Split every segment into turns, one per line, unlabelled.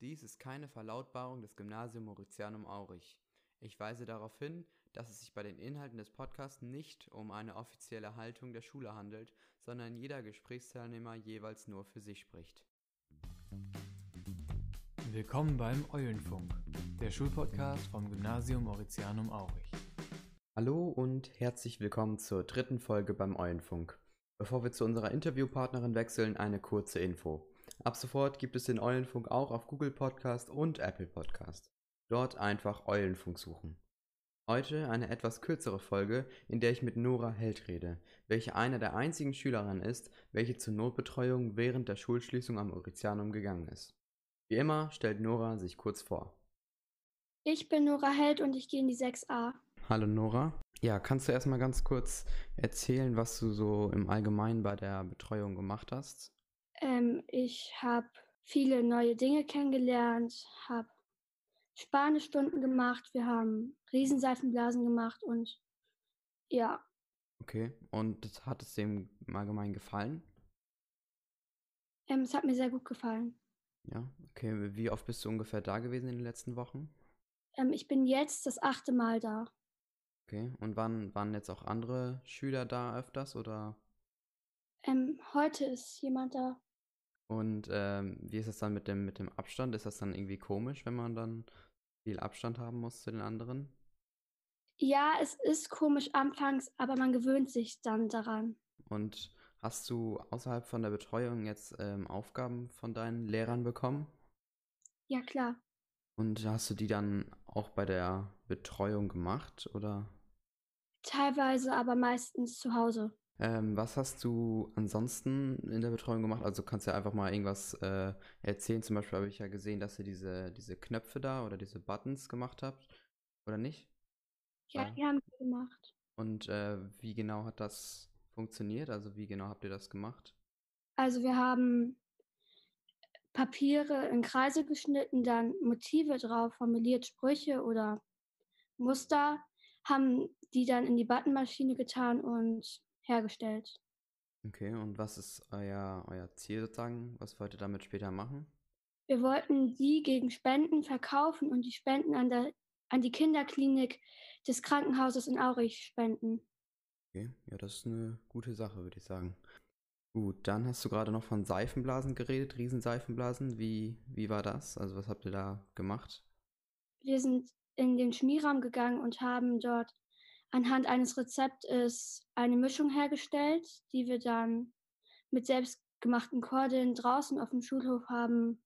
Dies ist keine Verlautbarung des Gymnasium Mauritianum Aurich. Ich weise darauf hin, dass es sich bei den Inhalten des Podcasts nicht um eine offizielle Haltung der Schule handelt, sondern jeder Gesprächsteilnehmer jeweils nur für sich spricht.
Willkommen beim Eulenfunk, der Schulpodcast vom Gymnasium Mauritianum Aurich.
Hallo und herzlich willkommen zur dritten Folge beim Eulenfunk. Bevor wir zu unserer Interviewpartnerin wechseln, eine kurze Info. Ab sofort gibt es den Eulenfunk auch auf Google Podcast und Apple Podcast. Dort einfach Eulenfunk suchen. Heute eine etwas kürzere Folge, in der ich mit Nora Held rede, welche eine der einzigen Schülerinnen ist, welche zur Notbetreuung während der Schulschließung am Mauritianum gegangen ist. Wie immer stellt Nora sich kurz vor.
Ich bin Nora Held und ich gehe in die 6a.
Hallo Nora. Ja, kannst du erstmal ganz kurz erzählen, was du so im Allgemeinen bei der Betreuung gemacht hast?
Ähm, ich habe viele neue Dinge kennengelernt, habe Spanischstunden gemacht, wir haben Riesenseifenblasen gemacht und ja.
Okay, und das hat es dem im Allgemeinen gefallen?
Ähm, es hat mir sehr gut gefallen.
Ja, okay. Wie oft bist du ungefähr da gewesen in den letzten Wochen?
Ähm, ich bin jetzt das achte Mal da.
Okay, und wann waren jetzt auch andere Schüler da öfters oder?
Ähm, heute ist jemand da.
Und ähm, wie ist das dann mit dem, mit dem Abstand? Ist das dann irgendwie komisch, wenn man dann viel Abstand haben muss zu den anderen?
Ja, es ist komisch anfangs, aber man gewöhnt sich dann daran.
Und hast du außerhalb von der Betreuung jetzt ähm, Aufgaben von deinen Lehrern bekommen?
Ja, klar.
Und hast du die dann auch bei der Betreuung gemacht oder?
Teilweise, aber meistens zu Hause.
Ähm, was hast du ansonsten in der Betreuung gemacht? Also kannst du ja einfach mal irgendwas äh, erzählen. Zum Beispiel habe ich ja gesehen, dass ihr diese, diese Knöpfe da oder diese Buttons gemacht habt, oder nicht?
Ja,
Ja.
die haben wir gemacht.
Und äh, wie genau hat das funktioniert? Also wie genau habt ihr das gemacht?
Also wir haben Papiere in Kreise geschnitten, dann Motive drauf, formuliert Sprüche oder Muster, haben die dann in die Buttonmaschine getan und hergestellt.
Okay, und was ist euer, euer Ziel sozusagen? Was wollt ihr damit später machen?
Wir wollten die gegen Spenden verkaufen und die Spenden an, der, an die Kinderklinik des Krankenhauses in Aurich spenden.
Okay, ja, das ist eine gute Sache, würde ich sagen. Gut, dann hast du gerade noch von Seifenblasen geredet, Riesenseifenblasen. Wie, wie war das? Also was habt ihr da gemacht?
Wir sind in den Schmierraum gegangen und haben dort anhand eines Rezeptes eine Mischung hergestellt, die wir dann mit selbstgemachten Kordeln draußen auf dem Schulhof haben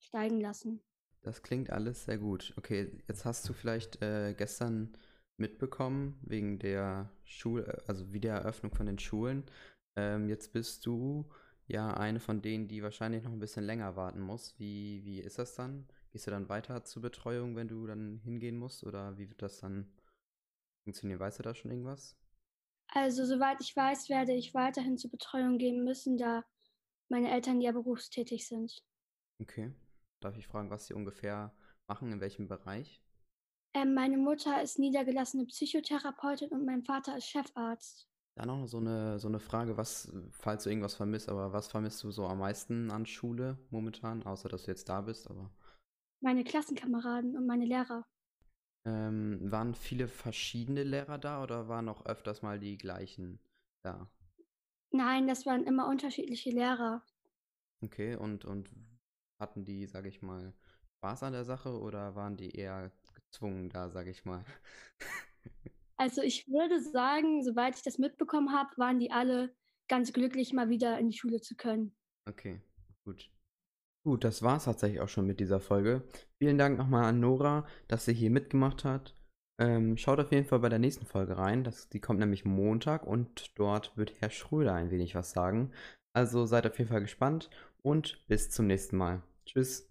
steigen lassen.
Das klingt alles sehr gut. Okay, jetzt hast du vielleicht äh, gestern mitbekommen, wegen der Schul, also Wiedereröffnung von den Schulen. Ähm, jetzt bist du ja eine von denen, die wahrscheinlich noch ein bisschen länger warten muss. Wie, wie ist das dann? Gehst du dann weiter zur Betreuung, wenn du dann hingehen musst? Oder wie wird das dann funktionieren? Weißt du da schon irgendwas?
Also soweit ich weiß, werde ich weiterhin zur Betreuung gehen müssen, da meine Eltern ja berufstätig sind.
Okay. Darf ich fragen, was sie ungefähr machen, in welchem Bereich?
Ähm, meine Mutter ist niedergelassene Psychotherapeutin und mein Vater ist Chefarzt.
Dann noch so eine, so eine Frage, was, falls du irgendwas vermisst, aber was vermisst du so am meisten an Schule momentan, außer dass du jetzt da bist, aber
Meine Klassenkameraden und meine Lehrer.
Ähm, waren viele verschiedene Lehrer da oder waren auch öfters mal die gleichen da?
Nein, das waren immer unterschiedliche Lehrer.
Okay, und, und hatten die, sage ich mal, Spaß an der Sache oder waren die eher gezwungen da, sage ich mal?
Also ich würde sagen, soweit ich das mitbekommen habe, waren die alle ganz glücklich, mal wieder in die Schule zu können.
Okay, gut. Gut, das war's tatsächlich auch schon mit dieser Folge. Vielen Dank nochmal an Nora, dass sie hier mitgemacht hat. Ähm, schaut auf jeden Fall bei der nächsten Folge rein. Das, die kommt nämlich Montag und dort wird Herr Schröder ein wenig was sagen. Also seid auf jeden Fall gespannt und bis zum nächsten Mal. Tschüss.